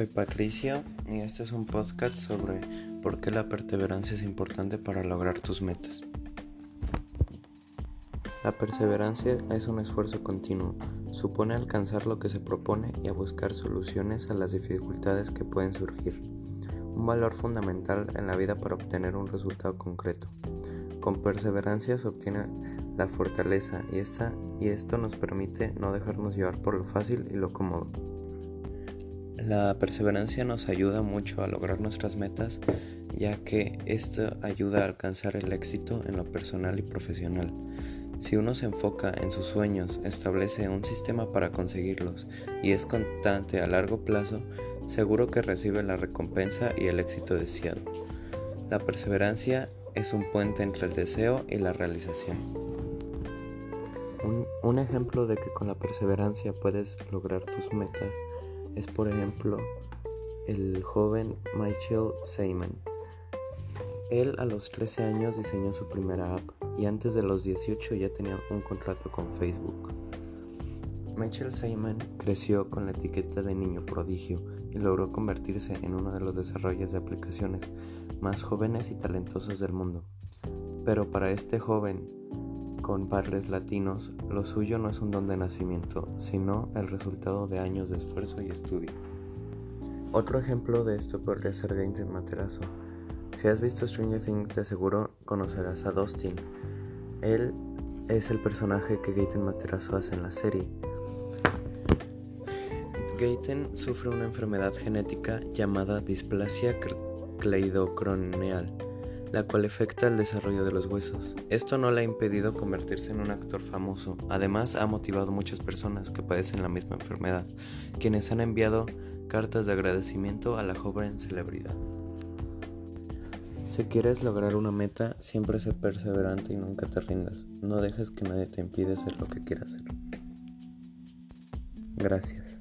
Soy Patricio y este es un podcast sobre por qué la perseverancia es importante para lograr tus metas. La perseverancia es un esfuerzo continuo, supone alcanzar lo que se propone y a buscar soluciones a las dificultades que pueden surgir, un valor fundamental en la vida para obtener un resultado concreto. Con perseverancia se obtiene la fortaleza y, esta, y esto nos permite no dejarnos llevar por lo fácil y lo cómodo. La perseverancia nos ayuda mucho a lograr nuestras metas ya que esto ayuda a alcanzar el éxito en lo personal y profesional. Si uno se enfoca en sus sueños, establece un sistema para conseguirlos y es constante a largo plazo, seguro que recibe la recompensa y el éxito deseado. La perseverancia es un puente entre el deseo y la realización. Un, ejemplo de que con la perseverancia puedes lograr tus metas es por ejemplo el joven Michael Seyman. Él a los 13 años diseñó su primera app y antes de los 18 ya tenía un contrato con Facebook. Michael Seyman creció con la etiqueta de niño prodigio y logró convertirse en uno de los desarrolladores de aplicaciones más jóvenes y talentosos del mundo. Pero para este joven con padres latinos, lo suyo no es un don de nacimiento, sino el resultado de años de esfuerzo y estudio. Otro ejemplo de esto podría ser Gaten Materazo. Si has visto Stranger Things, de seguro conocerás a Dustin. Él es el personaje que Gaten Materazo hace en la serie. Gaten sufre una enfermedad genética llamada displasia cleidocroneal la cual afecta el desarrollo de los huesos. Esto no le ha impedido convertirse en un actor famoso, además ha motivado muchas personas que padecen la misma enfermedad, quienes han enviado cartas de agradecimiento a la joven celebridad. Si quieres lograr una meta, siempre sé perseverante y nunca te rindas. No dejes que nadie te impida hacer lo que quieras hacer. Gracias.